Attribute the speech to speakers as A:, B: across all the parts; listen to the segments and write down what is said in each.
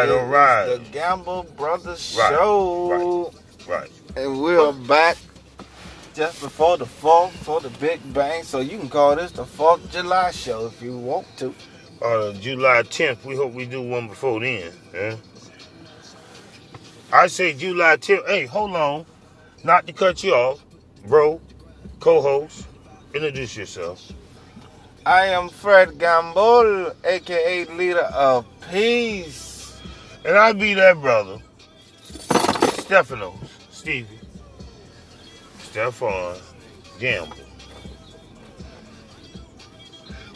A: right, all right.
B: The Gamble Brothers
A: Right,
B: Show.
A: Right.
B: And we're back just before the 4th for the Big Bang. So you can call this the 4th July show if you want to.
A: Uh, July 10th. We hope we do one before then. Yeah. I say July 10th. Hey, hold on. Not to cut you off, bro. Co-host. Introduce yourself.
B: I am Fred Gamble, aka leader of Peace.
A: And I be that brother. Stephanos. Stevie. Stefan. Gamble.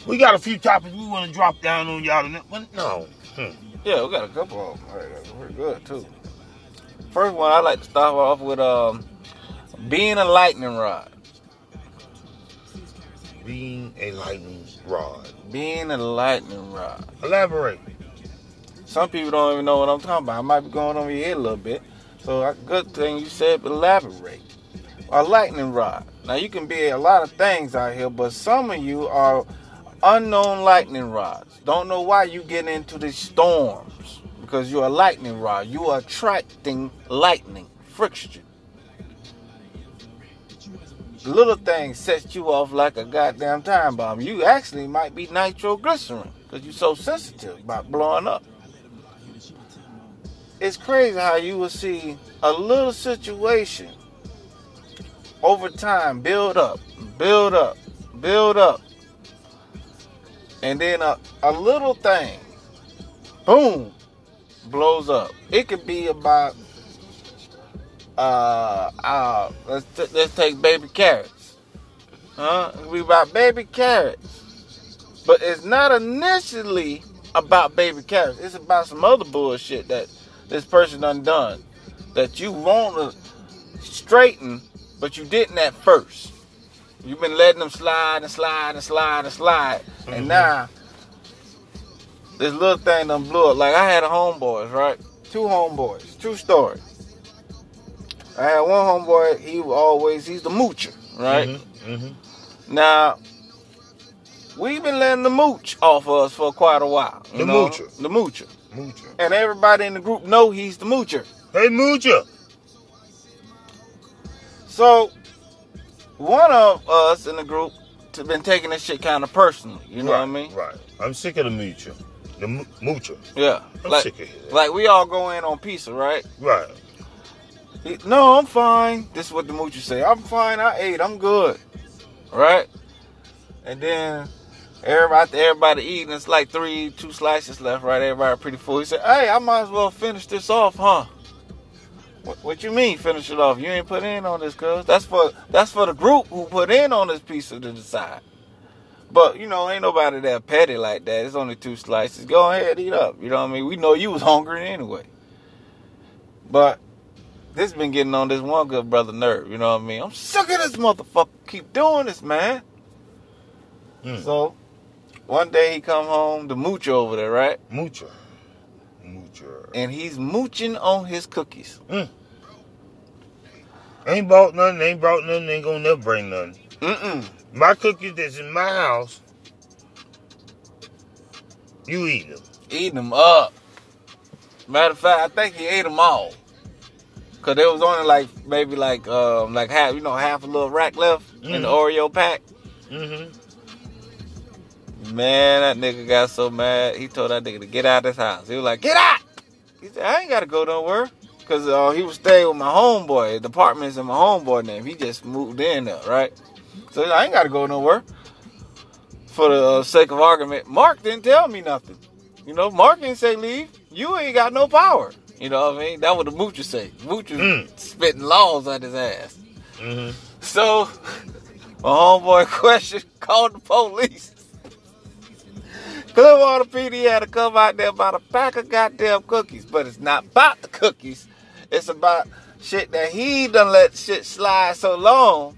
A: We got a few topics we want to drop down on y'all. tonight, But no. Hmm.
B: Yeah, we got a couple of them. Right, that's pretty good too. First one, I like to start off with um, being a lightning rod.
A: Being a lightning rod.
B: Being a lightning rod.
A: Elaborate.
B: Some people don't even know what I'm talking about. I might be going over your head a little bit. So, a good thing you said, elaborate. A lightning rod. Now, you can be a lot of things out here, but some of you are unknown lightning rods. Don't know why you get into these storms because you're a lightning rod. You are attracting lightning, friction. Little things set you off like a goddamn time bomb. You actually might be nitroglycerin because you're so sensitive about blowing up it's crazy how you will see a little situation over time build up, build up, build up. And then a, a little thing, boom, blows up. It could be about uh uh let's t- let's take baby carrots. Huh? Be about baby carrots. But it's not initially about baby carrots. It's about some other bullshit that this person undone that you want to straighten, but you didn't at first. You've been letting them slide and slide and slide and slide, and now this little thing done blew up. Like I had a homeboys, right? Two homeboys. True story. I had one homeboy. He was always he's the moocher, right?
A: Mm-hmm.
B: Now we've been letting the mooch off of us for quite a while.
A: The
B: know?
A: moocher.
B: The moocher
A: Moocher.
B: and everybody in the group know he's the moocher.
A: Hey, Moocher.
B: So one of us in the group been taking this shit kind of personally. You know
A: right,
B: what I mean?
A: Right. I'm sick of the Moocher. The mo- Moocher.
B: Yeah.
A: I'm
B: like,
A: sick of it.
B: like we all go in on pizza, right?
A: Right.
B: He- no, I'm fine. This is what the moocher say. I'm fine. I ate. I'm good. Right? And then everybody, everybody eating, it's like three, two slices left. Right? Everybody pretty full. He said, "Hey, I might as well finish this off, huh?" What, what you mean finish it off? You ain't put in on this, cuz that's for that's for the group who put in on this pizza to decide. But you know, ain't nobody that petty like that. It's only two slices. Go ahead, eat up. You know what I mean? We know you was hungry anyway. But this been getting on this one good brother nerve. You know what I mean? I'm sick of this motherfucker. Keep doing this, man.
A: Mm.
B: So one day he come home, the moocher over there, right?
A: Moocher. Moocher.
B: And he's mooching on his cookies.
A: Ain't bought nothing, ain't brought nothing, ain't gonna never bring nothing.
B: Mm-mm.
A: My cookies that's in my house, you eat them.
B: Eating them up. Matter of fact, I think he ate them all. Cause there was only like maybe like um like half you know half a little rack left in the
A: Mhm.
B: Oreo pack.
A: Mm-hmm.
B: Man, that nigga got so mad. He told that nigga to get out of his house. He was like, "Get out!" He said, "I ain't gotta go nowhere." Cause uh, he was staying with my homeboy. The apartment's in my homeboy name. He just moved in there, right? So I ain't gotta go nowhere. For the uh, sake of argument, Mark didn't tell me nothing. You know, Mark didn't say leave. You ain't got no power. You know what I mean? That what the moocher say. Moocher
A: Mm.
B: spitting laws on his ass.
A: hmm
B: So, my homeboy question called the police. Clearwater PD had to come out there about a pack of goddamn cookies, but it's not about the cookies. It's about shit that he done let shit slide so long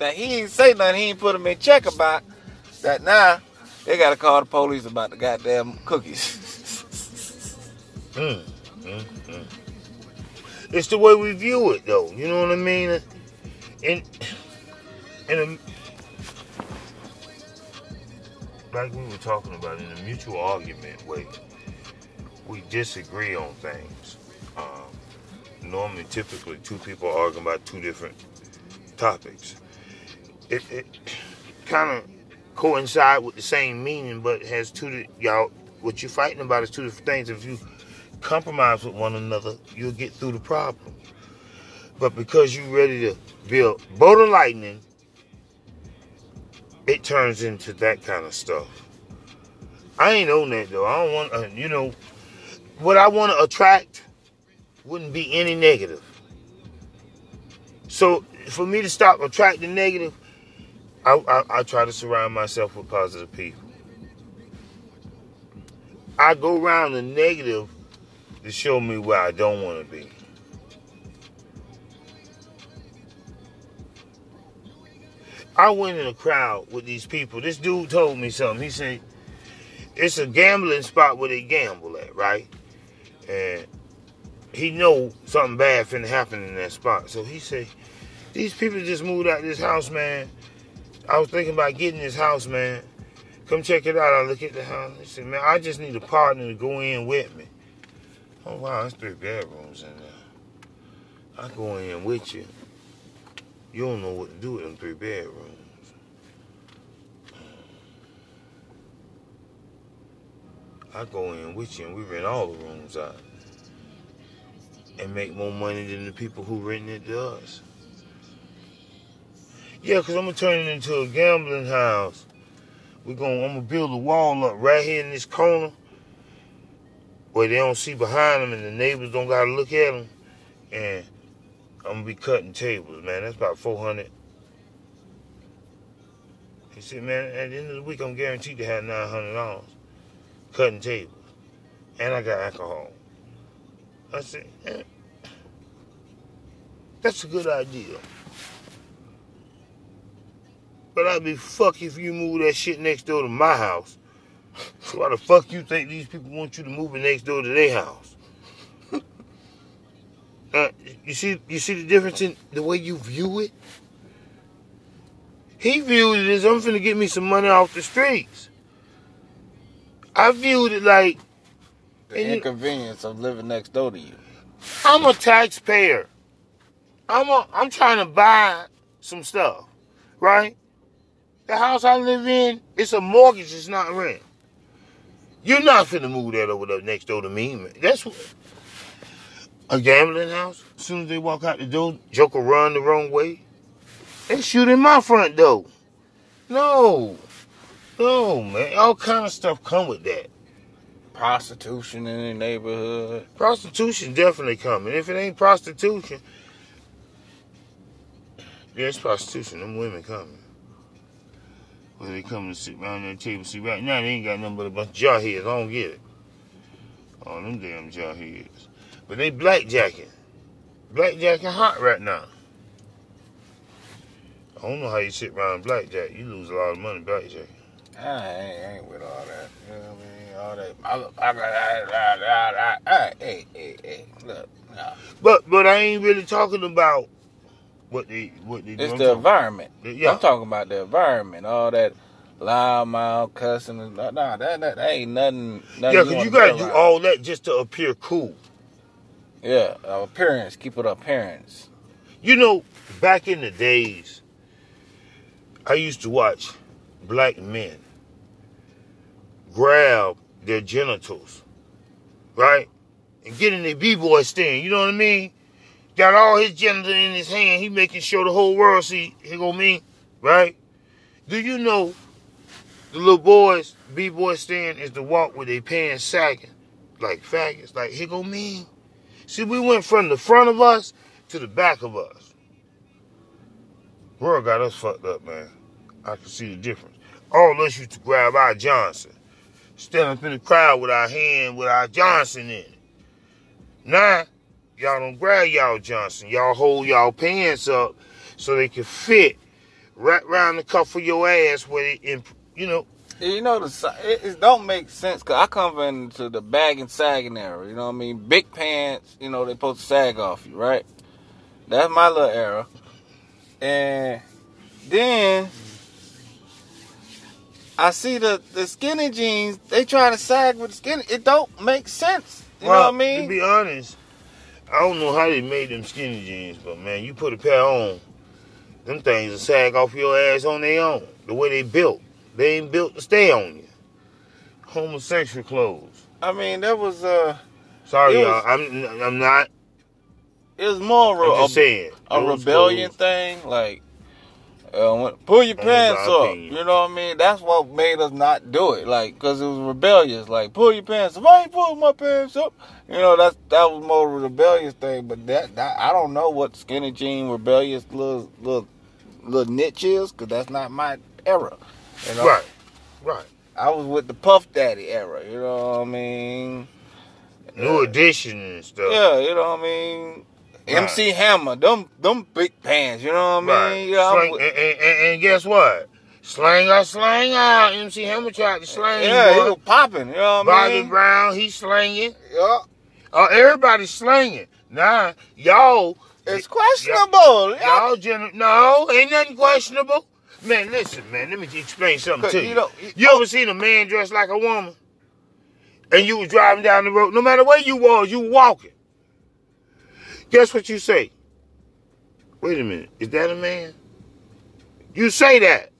B: that he ain't say nothing, he ain't put him in check about that now they gotta call the police about the goddamn cookies.
A: Mm, mm, mm. It's the way we view it, though. You know what I mean? In in a like we were talking about in a mutual argument way, we disagree on things. Um, normally, typically, two people arguing about two different topics. It, it kind of coincide with the same meaning, but has two. Y'all, what you're fighting about is two different things. If you compromise with one another, you'll get through the problem. But because you're ready to build bolt of lightning, it turns into that kind of stuff. I ain't on that though. I don't want, uh, you know, what I want to attract wouldn't be any negative. So for me to stop attracting negative, I, I, I try to surround myself with positive people. I go around the negative to show me where I don't want to be. I went in a crowd with these people. This dude told me something. He said, it's a gambling spot where they gamble at, right? And he know something bad finna happen in that spot. So he said, these people just moved out this house, man. I was thinking about getting this house, man. Come check it out. I look at the house. He said, man, I just need a partner to go in with me. Oh, wow, that's three bedrooms in there. I go in with you. You don't know what to do with them three bedrooms. I go in with you and we rent all the rooms out. And make more money than the people who rent it to us. Yeah, because I'm going to turn it into a gambling house. We're gonna I'm to build a wall up right here in this corner where they don't see behind them and the neighbors don't got to look at them. And I'm to be cutting tables, man. That's about 400 He said, man, at the end of the week, I'm guaranteed to have $900 cutting tables. And I got alcohol. I said, eh, that's a good idea. But I'd be fuck if you move that shit next door to my house. So why the fuck you think these people want you to move it next door to their house? Uh, you see, you see the difference in the way you view it. He viewed it as I'm finna get me some money off the streets. I viewed it like
B: The inconvenience of living next door to you.
A: I'm a taxpayer. I'm a, I'm trying to buy some stuff, right? The house I live in, it's a mortgage, it's not rent. You're not finna move that over there next door to me, man. That's what, a gambling house. As soon as they walk out the door, Joker run the wrong way. They shoot in my front door. No, no, man. All kind of stuff come with that.
B: Prostitution in the neighborhood.
A: Prostitution definitely coming. If it ain't prostitution, yeah, it's prostitution. Them women coming. Well, they come to sit around that table. See, right now they ain't got nothing but a bunch of jarheads. I don't get it. All them damn jarheads. But they blackjacking. Blackjacking hot right now. I don't know how you sit around blackjack. You lose a lot of money blackjack.
B: I ain't, I ain't with all that. You know what I mean? All that. I, got. I, I, I, I, I, hey, hey, hey. Look, nah.
A: But but I ain't really talking about what they what they.
B: It's
A: I'm
B: the environment.
A: Yeah.
B: I'm talking about the environment. All that loud mouth cussing. Nah, that, that, that ain't nothing. nothing
A: Yeah, because you
B: wanna
A: gotta do all that just to appear cool.
B: Yeah, uh, appearance. Keep it parents
A: You know, back in the days, I used to watch black men grab their genitals, right? And get in their b-boy stand, you know what I mean? Got all his genitals in his hand, he making sure the whole world see, here go me, right? Do you know the little boys, b-boy stand is the walk with they pants sagging, like faggots, like here go me. See, we went from the front of us to the back of us. World got us fucked up, man. I can see the difference. All us used to grab our Johnson, stand up in the crowd with our hand with our Johnson in it. Now, y'all don't grab y'all Johnson. Y'all hold y'all pants up so they can fit right around the cuff of your ass where it, you know,
B: You know, the it, it don't make sense because I come into the bag and sagging era. You know what I mean? Big pants, you know, they supposed to sag off you, right? That's my little era. And then I see the, the skinny jeans, they try to sag with the skinny. It don't make sense. You know what I mean?
A: To be honest, I don't know how they made them skinny jeans, but man, you put a pair on, them things will sag off your ass on their own. The way they built, they ain't built to stay on you. Homosexual clothes.
B: I mean, that was uh,
A: Sorry,
B: It
A: y'all. I'm I'm not.
B: it was more of a,
A: saying.
B: a rebellion
A: clothes-
B: thing, like uh, pull your pants up.
A: opinion.
B: You know what I mean? That's what made us not do it, like because it was rebellious. Like pull your pants up. I ain't pulling my pants up. You know that's that was more of a rebellious thing. But that, that I don't know what skinny jean rebellious little little little niche is because that's not my era. You know?
A: Right, right.
B: I was with the Puff Daddy era. You know what I mean?
A: New edition and stuff.
B: Yeah, you know what I mean.
A: Right.
B: MC Hammer, them them big pants. You know what I
A: Right.
B: mean? Yeah,
A: Slang-
B: with-
A: and, and, and, guess what? Slanger, slanger. MC Hammer tried to slang.
B: Yeah, he was popping. You know what I mean? Bobby?
A: Brown, he slanging.
B: Yeah.
A: Uh, everybody's slanging. Nah, y'all,
B: It's questionable. Yeah.
A: y'all, gen- no, ain't nothing questionable. Man, listen, man, let me explain something to
B: you
A: you.
B: know-
A: you ever seen a man dressed like a woman? And you was driving down the road, no matter where you was, you walking. Guess what you say? Wait a minute, is that a man? You say that.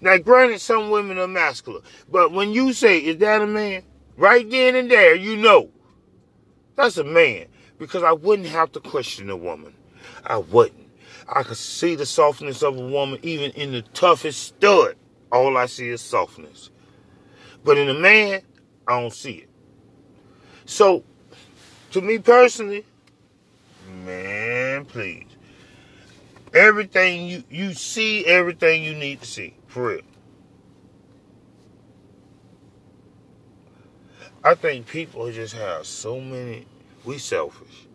A: Now, granted, some women are masculine, but when you say, is that a man? Right then and there, you know. That's a man. Because I wouldn't have to question a woman. I wouldn't. I could see the softness of a woman even in the toughest stud. All I see is softness. But in a man, I don't see it. So, to me personally, man, please. Everything you you see, everything you need to see. For real. I think people just have so many we selfish.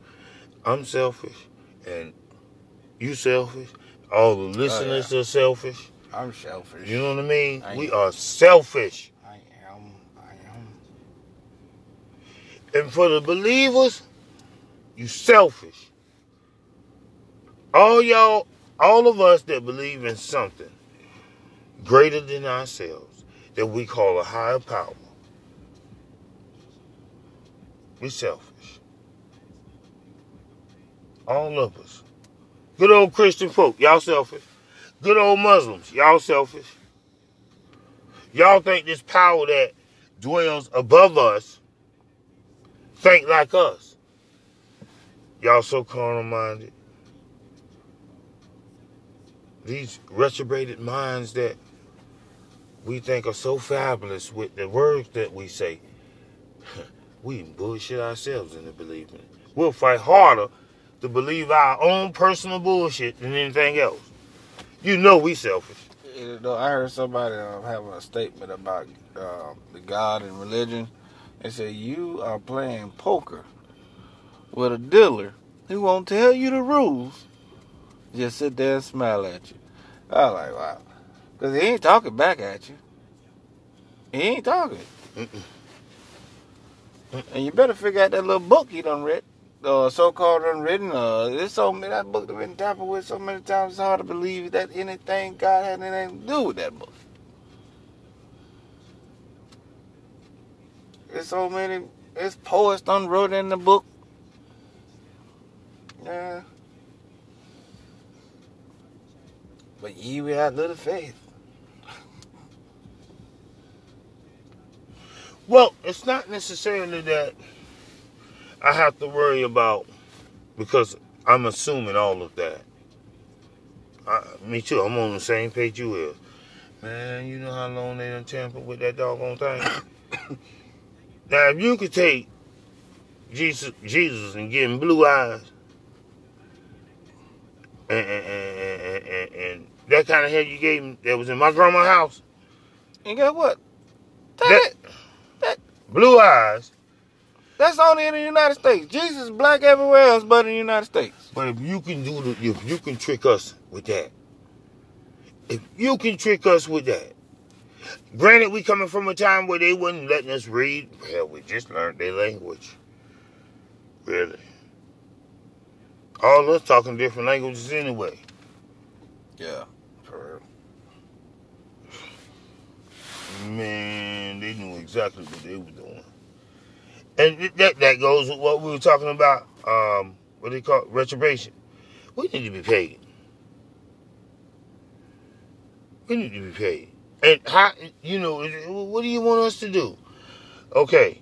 A: I'm selfish and you selfish. All the listeners oh, are selfish.
B: I'm selfish.
A: You know what I mean?
B: I
A: we
B: am.
A: are selfish.
B: I am. I am.
A: And for the believers, you selfish. All y'all, all of us that believe in something greater than ourselves, that we call a higher power, we selfish. All of us. Good old Christian folk, y'all selfish. Good old Muslims, y'all selfish. Y'all think this power that dwells above us think like us. Y'all so carnal minded. These retrobrated minds that we think are so fabulous with the words that we say, we bullshit ourselves into believing it. We'll fight harder to believe our own personal bullshit than anything else. You know we selfish.
B: You know, I heard somebody um, have a statement about um, the God and religion. They said you are playing poker with a dealer who won't tell you the rules. Just sit there and smile at you. I was like, wow, because he ain't talking back at you. He ain't talking. And you better figure out that little book he done read, uh, so-called unwritten. Uh, there's so many that book been tampered with so many times. It's hard to believe that anything God had anything to do with that book. There's so many. It's poets wrote in the book. Yeah. But ye without little faith.
A: Well, it's not necessarily that I have to worry about because I'm assuming all of that. I, me too. I'm on the same page you is. Man, you know how long they done tampered with that doggone thing. now, if you could take Jesus, Jesus, and getting blue eyes, and, and, and, and, and, that kind of head you gave him that was in my grandma's house,
B: And got what?
A: That-
B: That,
A: blue eyes.
B: That's only in the United States. Jesus is black everywhere else but in the United States.
A: But if you can do the, if you can trick us with that, if you can trick us with that, granted, we coming from a time where they wasn't letting us read. Hell, we just learned their language. Really, all us talking different languages anyway.
B: Yeah, for real.
A: Man, they knew exactly what they were doing, and that that goes with what we were talking about. Um, what they call it? retribution. We need to be paid. We need to be paid. And how you know what do you want us to do? Okay,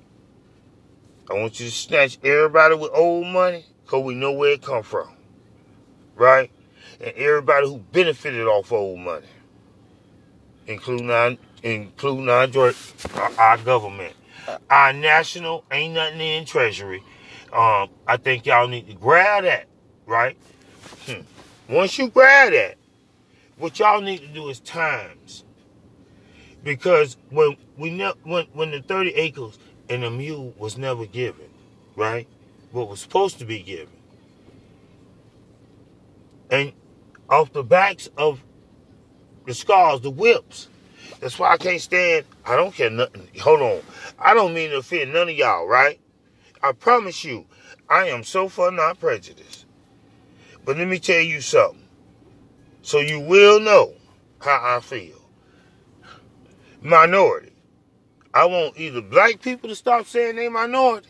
A: I want you to snatch everybody with old money because we know where it come from, right? And everybody who benefited off old money, including our, including our, our government, our national ain't nothing in treasury. Um, I think y'all need to grab that, right? Hmm. Once you grab that, what y'all need to do is times. Because when we ne- when when the 30 acres and the mule was never given, right? What was supposed to be given. And off the backs of the scars, the whips. That's why I can't stand. I don't care nothing. Hold on. I don't mean to offend none of y'all, right? I promise you, I am so far not prejudiced. But let me tell you something. So you will know how I feel. Minority. I want either black people to stop saying they minority,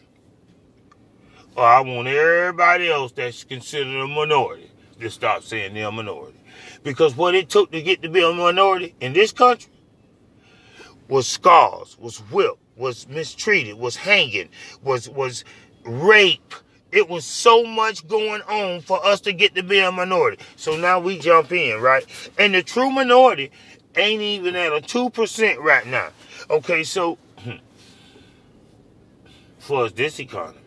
A: or I want everybody else that's considered a minority to stop saying they're a minority. Because what it took to get to be a minority in this country was scars, was whipped, was mistreated, was hanging, was was rape. It was so much going on for us to get to be a minority. So now we jump in, right? And the true minority ain't even at a two percent right now. Okay, so for us, this economy.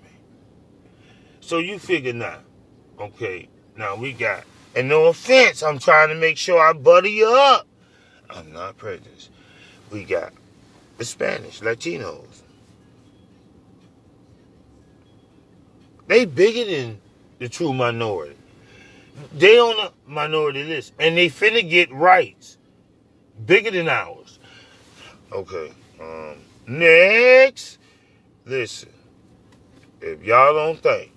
A: So you figure now, okay, now we got, and no offense, I'm trying to make sure I butter you up. I'm not prejudiced. We got the Spanish, Latinos. They bigger than the true minority. They on the minority list, and they finna get rights bigger than ours. Okay. Um, next, listen. If y'all don't think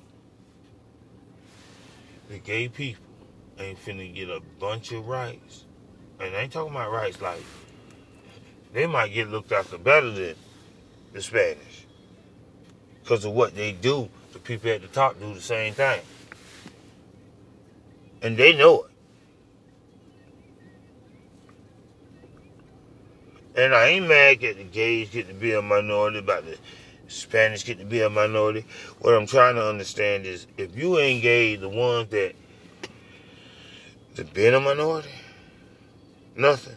A: the gay people ain't finna get a bunch of rights, and I ain't talking about rights like they might get looked after better than the Spanish because of what they do. The people at the top do the same thing, and they know it. And I ain't mad that the gays get to be a minority, about the Spanish get to be a minority. What I'm trying to understand is if you ain't gay, the ones that that been a minority, nothing.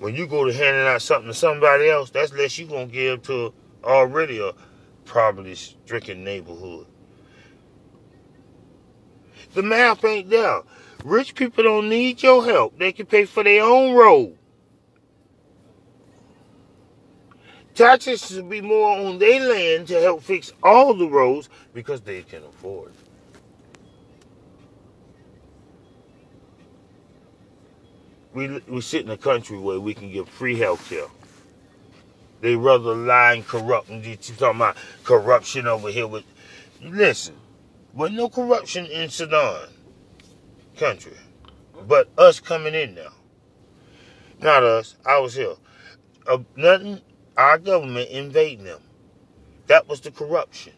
A: When you go to handing out something to somebody else, that's less you gonna give to already a poverty stricken neighborhood. The math ain't there. Rich people don't need your help. They can pay for their own road. Taxes should be more on their land to help fix all the roads because they can afford. We, we sit in a country where we can get free health care. They rather lie and corrupt. And you talking about corruption over here with. Listen, with no corruption in Sudan country, but us coming in now. Not us. I was here. Uh, nothing. Our government invading them. That was the corruption.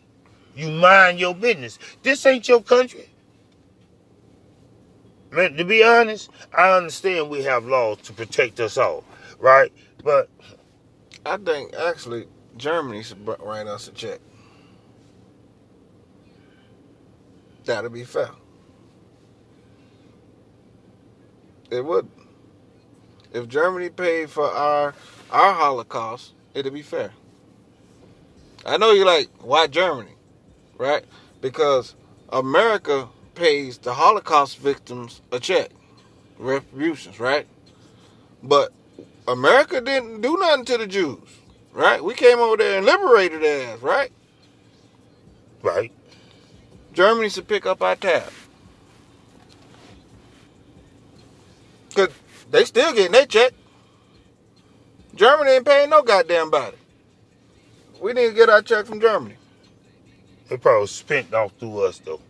A: You mind your business. This ain't your country. Man, to be honest, I understand we have laws to protect us all, right? But
B: I think actually Germany should write us a check. That'll be fair. It would. If Germany paid for our our Holocaust, it'd be fair. I know you're like, why Germany? right? Because America pays the Holocaust victims a check, retributions, right? But America didn't do nothing to the Jews, right? We came over there and liberated their ass, right?
A: Right.
B: Germany should pick up our tab. Cause they still getting their check. Germany ain't paying no goddamn body. We need to get our check from Germany.
A: They probably spent off through us though.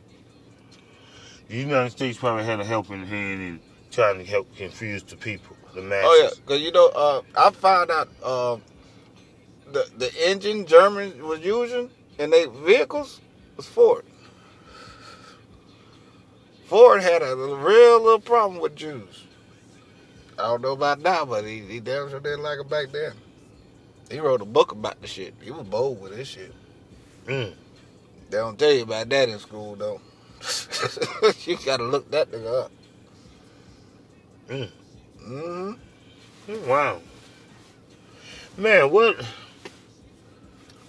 A: The United States probably had a helping hand in trying to help confuse the people, the masses.
B: Oh yeah, cause you know, uh, I found out uh, the the engine Germany was using in their vehicles was Ford. Ford had a real little problem with Jews. I don't know about now, but he, he damn sure didn't like it back then. He wrote a book about the shit. He was bold with this shit.
A: Mm.
B: They don't tell you about that in school though. you gotta look that nigga up.
A: Mm.
B: hmm
A: Wow. Man, what?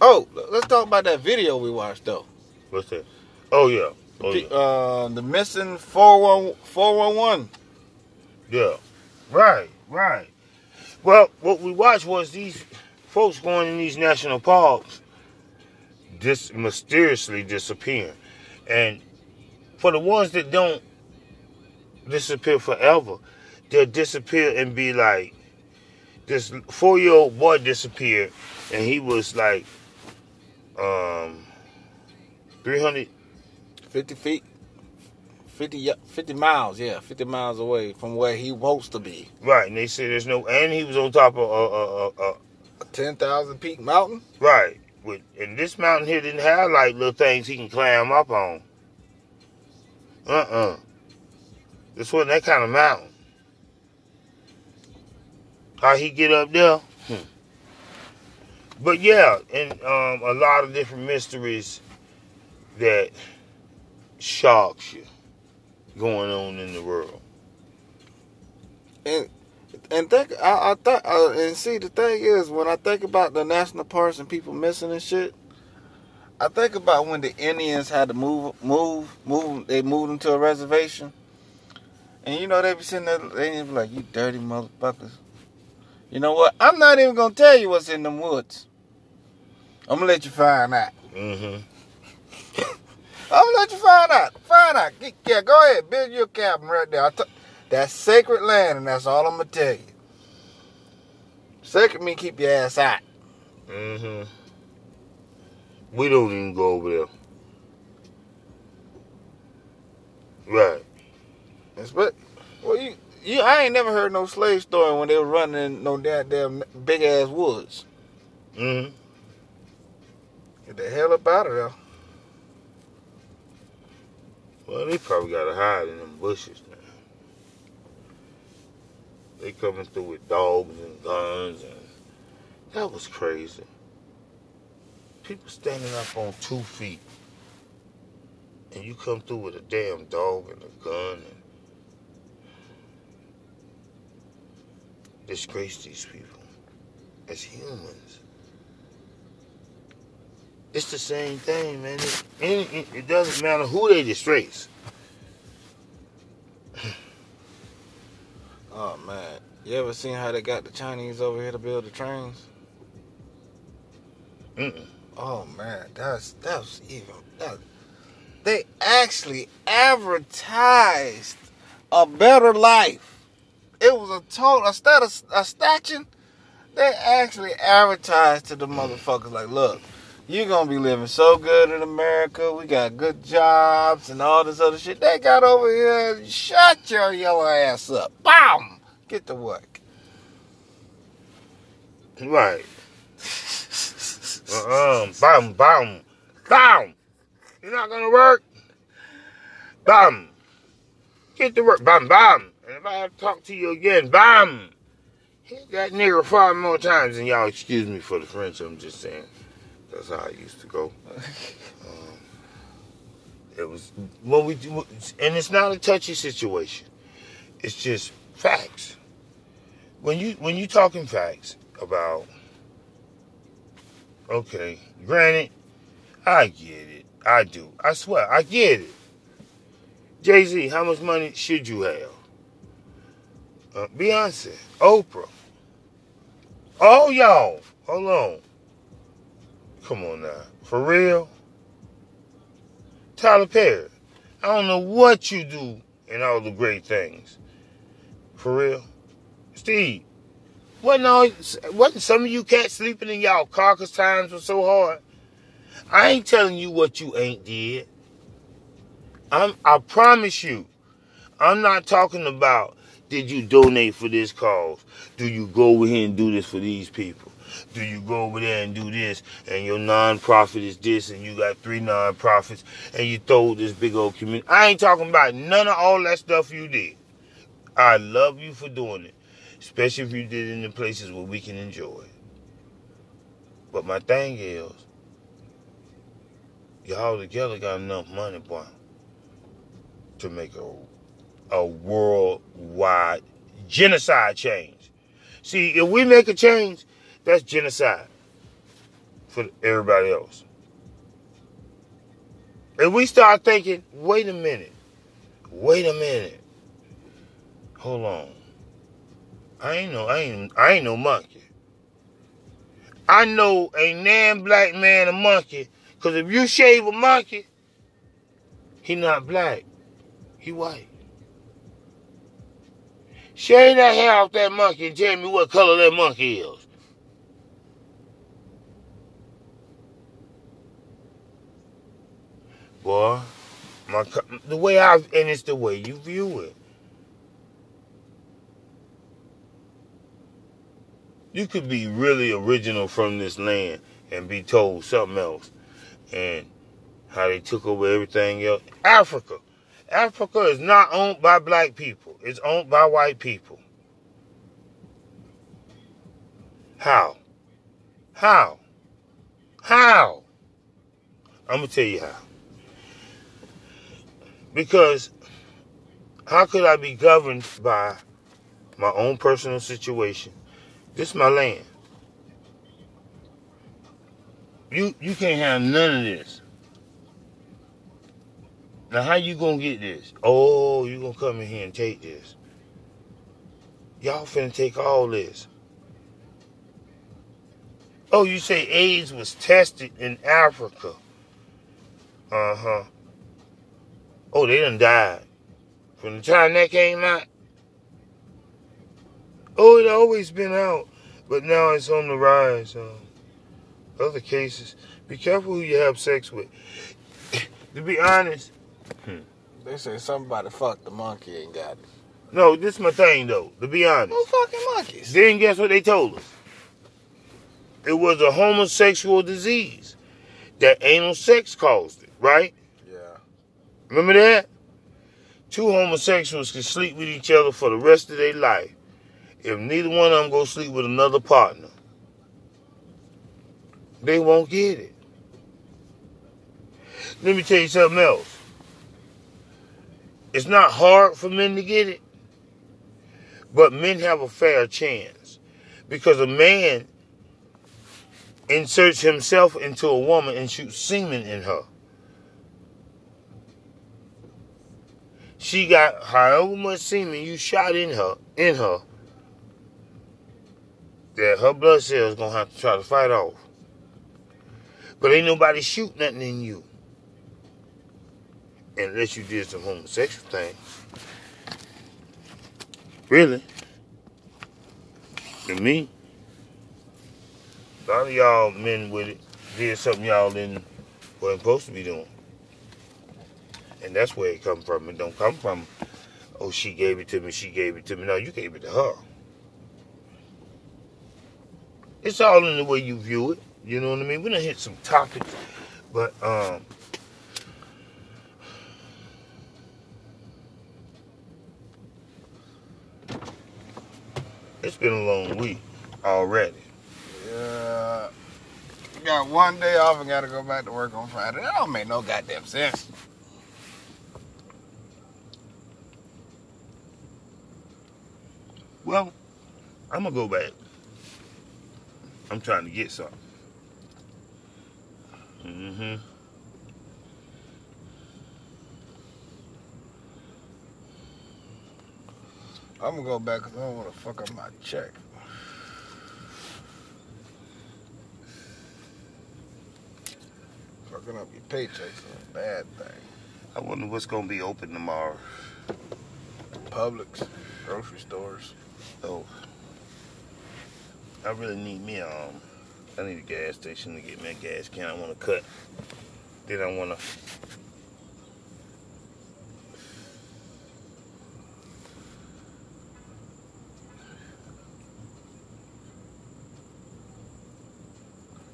B: Oh, let's talk about that video we watched though.
A: What's that? Oh yeah. Oh yeah.
B: uh, the missing 411. 411.
A: Yeah. Right. Right. Well, what we watched was these folks going in these national parks, just mysteriously disappearing, and for the ones that don't disappear forever, they'll disappear and be like, this four-year-old boy disappeared, and he was like, um, three hundred
B: 50 feet. 50, y- 50 miles, yeah, 50 miles away from where he supposed to be.
A: Right, and they said there's no, and he was on top of uh, uh, uh, uh,
B: A 10,000 peak mountain?
A: right. With and this mountain here didn't have like little things he can climb up on. Uh uh This wasn't that kind of mountain. How he get up there? Hmm. But yeah, and um, a lot of different mysteries that shocks you going on in the world.
B: And and think I, I thought and see the thing is when I think about the national parks and people missing and shit, I think about when the Indians had to move move move they moved them to a reservation. And you know they be sitting there they be like, You dirty motherfuckers. You know what? I'm not even gonna tell you what's in them woods. I'm gonna let you find out.
A: Mm-hmm.
B: I'm gonna let you find out. Find out. Get- Yeah, go ahead. Build your cabin right there. T- that's sacred land, and that's all I'm gonna tell you. Sacred mean keep your ass out.
A: Mm-hmm. We don't even go over there. Right.
B: But well, you you I ain't never heard no slave story when they were running in no damn big ass woods.
A: Mm-hmm.
B: Get the hell up out of there.
A: Well, they probably got to hide in them bushes now. They coming through with dogs and guns, and that was crazy. People standing up on two feet, and you come through with a damn dog and a gun, and disgrace these people as humans. It's the same thing, man. It, it, it doesn't matter who they disgrace.
B: Oh man, you ever seen how they got the Chinese over here to build the trains?
A: Mm-mm.
B: Oh man, that's that's even that. They actually advertised a better life. It was a total instead of a statching, they actually advertised to the hmm. motherfuckers like, look, you're gonna be living so good in America. We got good jobs and all this other shit. They got over here. Shut your yellow ass up. Bam! Get to work.
A: Right. Uh-uh. Bam, bam, bam. You're not gonna work. Bam. Get to work. Bam, bam. And if I have to talk to you again, bam. Hit that nigga five more times, and y'all excuse me for the French. I'm just saying. That's how I used to go. Um, it was when we do, and it's not a touchy situation. It's just facts. When you when you talking facts about okay, granted, I get it. I do. I swear, I get it. Jay Z, how much money should you have? Uh, Beyonce, Oprah. All y'all. Hold on. Come on now. For real? Tyler Perry. I don't know what you do in all the great things. For real? Steve, wasn't, all, wasn't some of you cats sleeping in y'all car 'cause times were so hard? I ain't telling you what you ain't did. I'm, I promise you, I'm not talking about did you donate for this cause? Do you go over here and do this for these people? Do you go over there and do this and your nonprofit is this and you got three nonprofits and you throw this big old community? I ain't talking about none of all that stuff you did. I love you for doing it, especially if you did it in the places where we can enjoy it. But my thing is, y'all together got enough money, boy, to make a a worldwide genocide change. See, if we make a change, that's genocide for everybody else. If we start thinking, wait a minute, wait a minute, hold on. I ain't no, I ain't, I ain't no monkey. I know a damn black man a monkey, cause if you shave a monkey, he not black, he white. Shave that hair off that monkey and tell me what color that monkey is. Boy, my the way I and it's the way you view it. You could be really original from this land and be told something else, and how they took over everything else. Africa, Africa is not owned by black people. It's owned by white people. How? How? How? I'm gonna tell you how. Because how could I be governed by my own personal situation? This is my land. You you can't have none of this. Now how you gonna get this? Oh, you gonna come in here and take this. Y'all finna take all this. Oh, you say AIDS was tested in Africa. Uh-huh. Oh, they done died. From the time that came out. Oh, it always been out, but now it's on the rise. Uh, other cases, be careful who you have sex with. to be honest,
B: They say somebody fucked the monkey and got it.
A: no, this is my thing though. To be honest,
B: Who fucking monkeys?
A: then guess what they told us? It was a homosexual disease that anal sex caused it, right?
B: Yeah.
A: Remember that? Two homosexuals can sleep with each other for the rest of their life if neither one of them go sleep with another partner. They won't get it. Let me tell you something else. It's not hard for men to get it, but men have a fair chance because a man inserts himself into a woman and shoots semen in her. She got however much semen you shot in her, in her, that her blood cells gonna have to try to fight off. But ain't nobody shoot nothing in you. Unless you did some homosexual thing. Really? To me. A lot of y'all men with it did something y'all didn't wasn't supposed to be doing. And that's where it come from. It don't come from, oh, she gave it to me, she gave it to me. No, you gave it to her. It's all in the way you view it. You know what I mean? We done hit some topics, but um, it's been a long week already.
B: Yeah. Got one day off and gotta go back to work on Friday. That don't make no goddamn sense.
A: Well, I'm gonna go back. I'm trying to get something. Mm-hmm.
B: I'm gonna go back because I don't want to fuck up my check. Fucking up your paycheck, is a bad thing.
A: I wonder what's gonna be open tomorrow.
B: Publix, grocery stores.
A: Oh. I really need me um, I need a gas station to get me a gas can. I want to cut. Then I want to.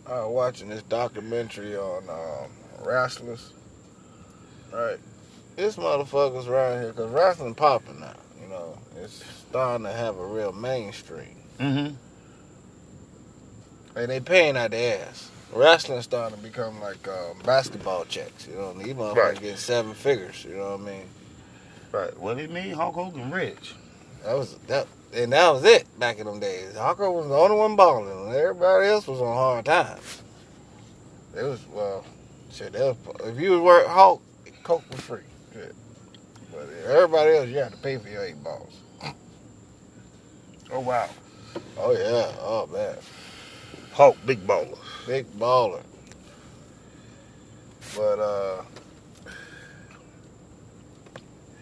B: I was watching this documentary on um, wrestlers. Right, this motherfuckers around here because wrestling popping now. You know, it's starting to have a real mainstream.
A: Mm-hmm.
B: And they paying out their ass. Wrestling starting to become like um, basketball checks. You know, what i these motherfuckers
A: Right.
B: getting seven figures. You know what I mean?
A: Right. What it mean? Hulk Hogan rich.
B: That was that, and that was it back in them days. Hawker was the only one balling, and everybody else was on hard times. It was well, shit. That was, if you was work Hawk, Coke was free. Shit. But everybody else, you had to pay for your eight balls.
A: Oh wow.
B: Oh yeah, oh man,
A: Hulk, big baller.
B: big baller. But uh,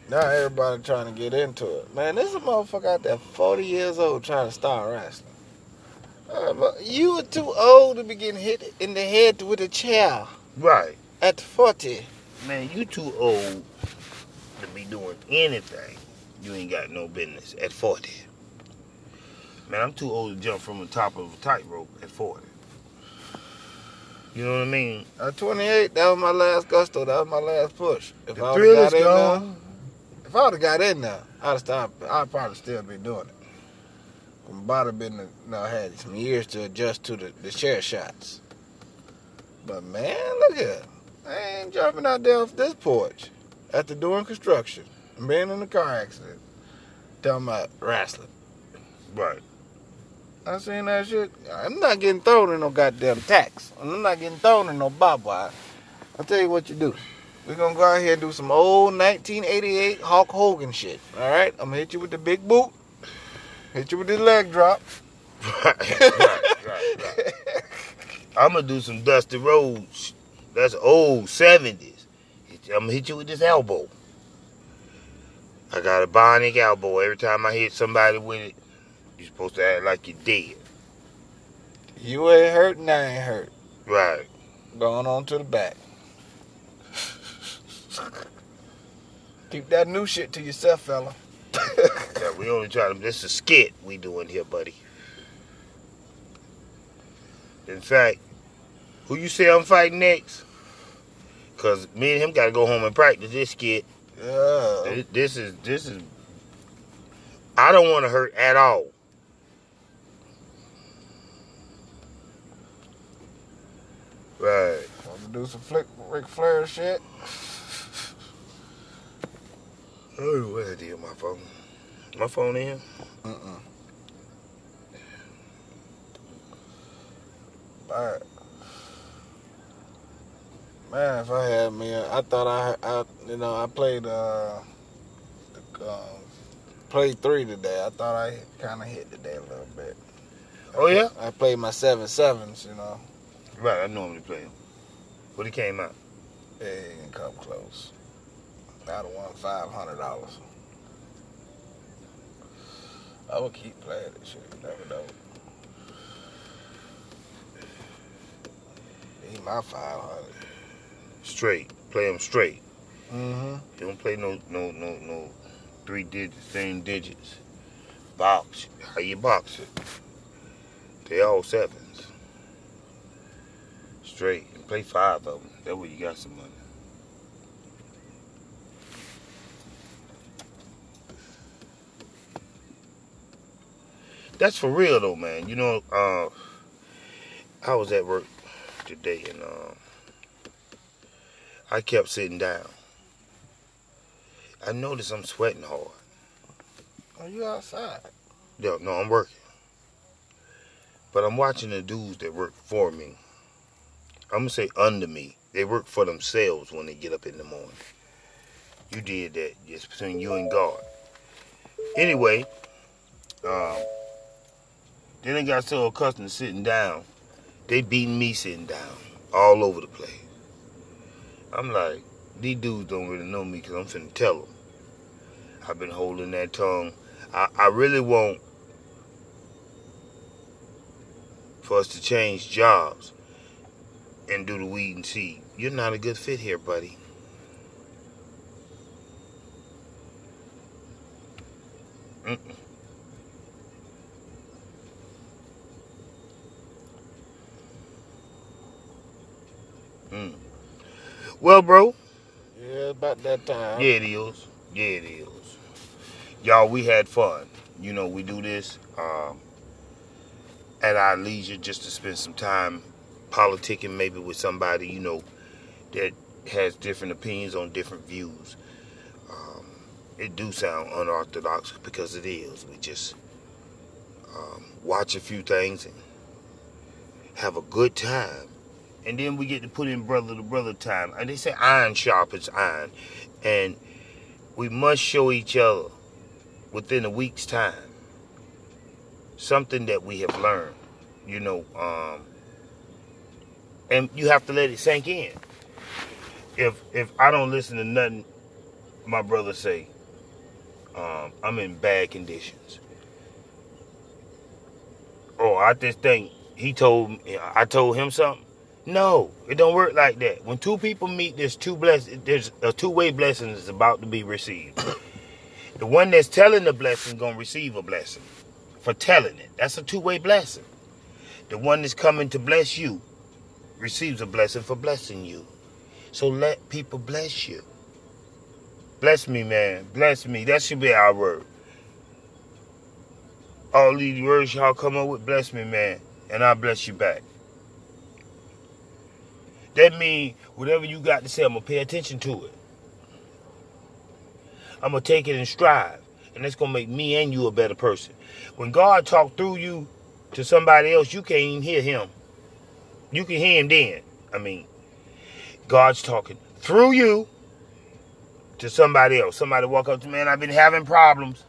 B: now everybody trying to get into it. Man, there's a motherfucker out there, 40 years old, trying to start wrestling. Uh, you were too old to be getting hit in the head with a chair
A: Right.
B: at 40.
A: Man, you too old to be doing anything. You ain't got no business at 40. Man, I'm too old to jump from the top of a tightrope at 40. You know what I mean?
B: At 28, that was my last gusto. That was my last push. If
A: The
B: I would've
A: is
B: got in
A: gone.
B: if I would have got in there, I'd have stopped. I'd probably still be doing it. My body been, you know, had some years to adjust to the, the chair shots. But man, look here. I ain't jumping out there off this porch after doing construction and being in a car accident. Talking about wrestling.
A: Right.
B: I seen that shit. I'm not getting thrown in no goddamn tacks. I'm not getting thrown in no barbed wire. I'll tell you what you do. We're gonna go out here and do some old 1988 Hulk Hogan shit. All right? I'm gonna hit you with the big boot. Hit you with the leg drop.
A: Right, right, right. I'm gonna do some Dusty Rhodes. That's old 70s. I'm gonna hit you with this elbow. I got a bionic elbow. Every time I hit somebody with it, you're supposed to act like you're dead.
B: You ain't hurt and I ain't hurt.
A: Right.
B: Going on to the back. Keep that new shit to yourself, fella.
A: Yeah, we only try to. This is a skit we doing here, buddy. In fact, who you say I'm fighting next? Cause me and him gotta go home and practice this skit.
B: Yeah.
A: This- This is this is. I don't want to hurt at all. Right.
B: Want to do some flick Ric Flair shit?
A: oh, what I did my phone. My phone in?
B: Mm-mm. Alright. Man, if I had me, I thought I, I you know, I played, uh, the, um, played three today. I thought I kind of hit today a little bit.
A: Oh yeah.
B: I played my seven sevens, you know.
A: Right. I normally play him. But he came out?
B: It didn't come close. I'd have won five hundred dollars. I would keep playing this shit. You never know. Need my five hundred.
A: Straight. Play him straight.
B: Mm-hmm.
A: Don't play no no no no three digits, same digits. Box. How you box it? They all sevens. Straight. And play five of them. That way you got some money. That's for real though, man. You know, uh, I was at work today and um, I kept sitting down. I noticed I'm sweating hard.
B: Are you outside?
A: Yo, no, I'm working. But I'm watching the dudes that work for me. I'm gonna say under me. They work for themselves when they get up in the morning. You did that. It's between you and God. Anyway, um, then they got so accustomed to sitting down, they beating me sitting down all over the place. I'm like, these dudes don't really know me because I'm finna tell them. I've been holding that tongue. I, I really want for us to change jobs and do the weed and seed. You're not a good fit here, buddy. Mm-mm. Mm. Well, bro,
B: Yeah, about that time.
A: yeah, it is. Yeah, it is. Y'all, we had fun. You know, we do this um, at our leisure just to spend some time politicking maybe with somebody, you know, that has different opinions on different views. Um, it do sound unorthodox because it is. We just um, watch a few things and have a good time. And then we get to put in brother to brother time. And they say iron sharpens iron. And we must show each other within a week's time something that we have learned, you know, um, and you have to let it sink in. If if I don't listen to nothing my brother say, um, I'm in bad conditions. Oh, I just think he told me, I told him something. No, it don't work like that. When two people meet, there's two bless, there's a two-way blessing is about to be received. the one that's telling the blessing gonna receive a blessing for telling it. That's a two-way blessing. The one that's coming to bless you receives a blessing for blessing you. So let people bless you. Bless me, man. Bless me. That should be our word. All these words y'all come up with, bless me, man. And I'll bless you back. That means whatever you got to say, I'm going to pay attention to it. I'm going to take it and strive. And that's going to make me and you a better person. When God talk through you to somebody else, you can't even hear him. You can hear him then. I mean, God's talking through you to somebody else. Somebody walk up to me, man, I've been having problems.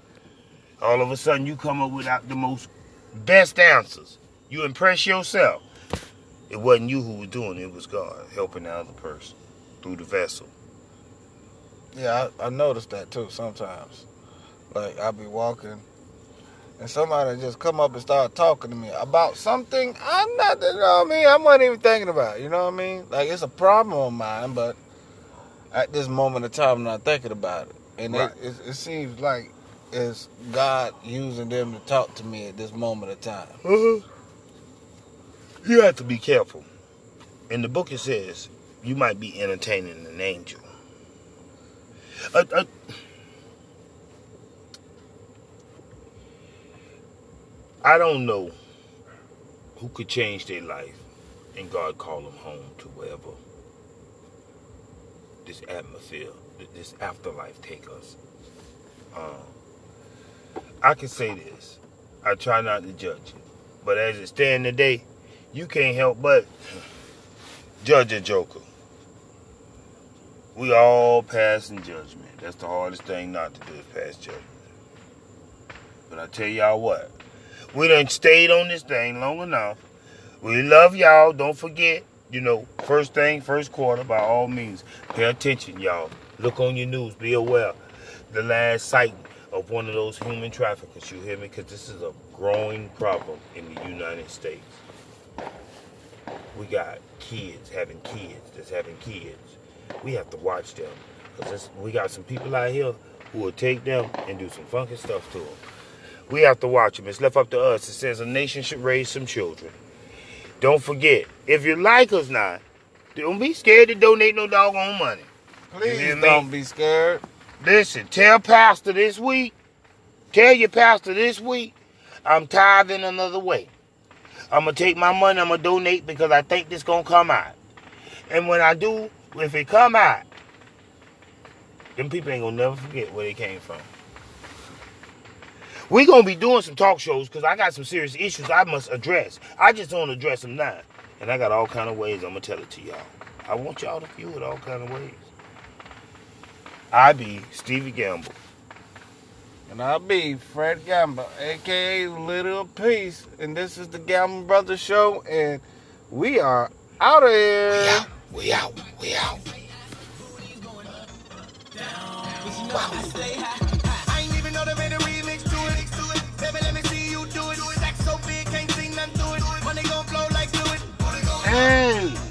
A: All of a sudden, you come up with the most best answers. You impress yourself. It wasn't you who was doing it, it was God helping the other person through the vessel.
B: Yeah, I, I noticed that too sometimes. Like I'll be walking, and somebody just come up and start talking to me about something I'm not, you know what I mean? I wasn't even thinking about. You know what I mean? Like it's a problem of mine, but at this moment of time, I'm not thinking about it, and
A: Right.
B: it, it, it seems like it's God using them to talk to me at this moment of time.
A: Uh-huh. You have to be careful. In the book, it says you might be entertaining an angel. Uh, uh, I don't know who could change their life and God call them home to wherever this atmosphere, this afterlife take us. Um, I can say this. I try not to judge it. But as it stands today, you can't help but judge a joker. We all pass in judgment. That's the hardest thing not to do is pass judgment. But I tell y'all what, we done stayed on this thing long enough. We love y'all. Don't forget, you know, first thing, first quarter, by all means, pay attention, y'all. Look on your news. Be aware. The last sighting of one of those human traffickers. You hear me? Because this is a growing problem in the United States. We got kids having kids that's having kids. We have to watch them because we got some people out here who will take them and do some funky stuff to them. We have to watch them. It's left up to us. It says a nation should raise some children. Don't forget, if you like us not, don't be scared to donate no doggone money.
B: Please
A: hear me?
B: don't be scared.
A: Listen, tell pastor this week, tell your pastor this week, I'm tithing another way. I'm gonna take my money, I'm gonna donate because I think this gonna come out. And when I do, if it come out, them people ain't gonna never forget where they came from. We gonna be doing some talk shows because I got some serious issues I must address. I just don't address them now, and I got all kind of ways I'm gonna tell it to y'all. I want y'all to view it all kind of ways. I be Stevie Gamble.
B: And I'll be Fred Gamble, aka Little Peace. And this is the Gamble Brothers Show, and we are out of here.
A: We out. We out. We out.
C: I
A: Hey!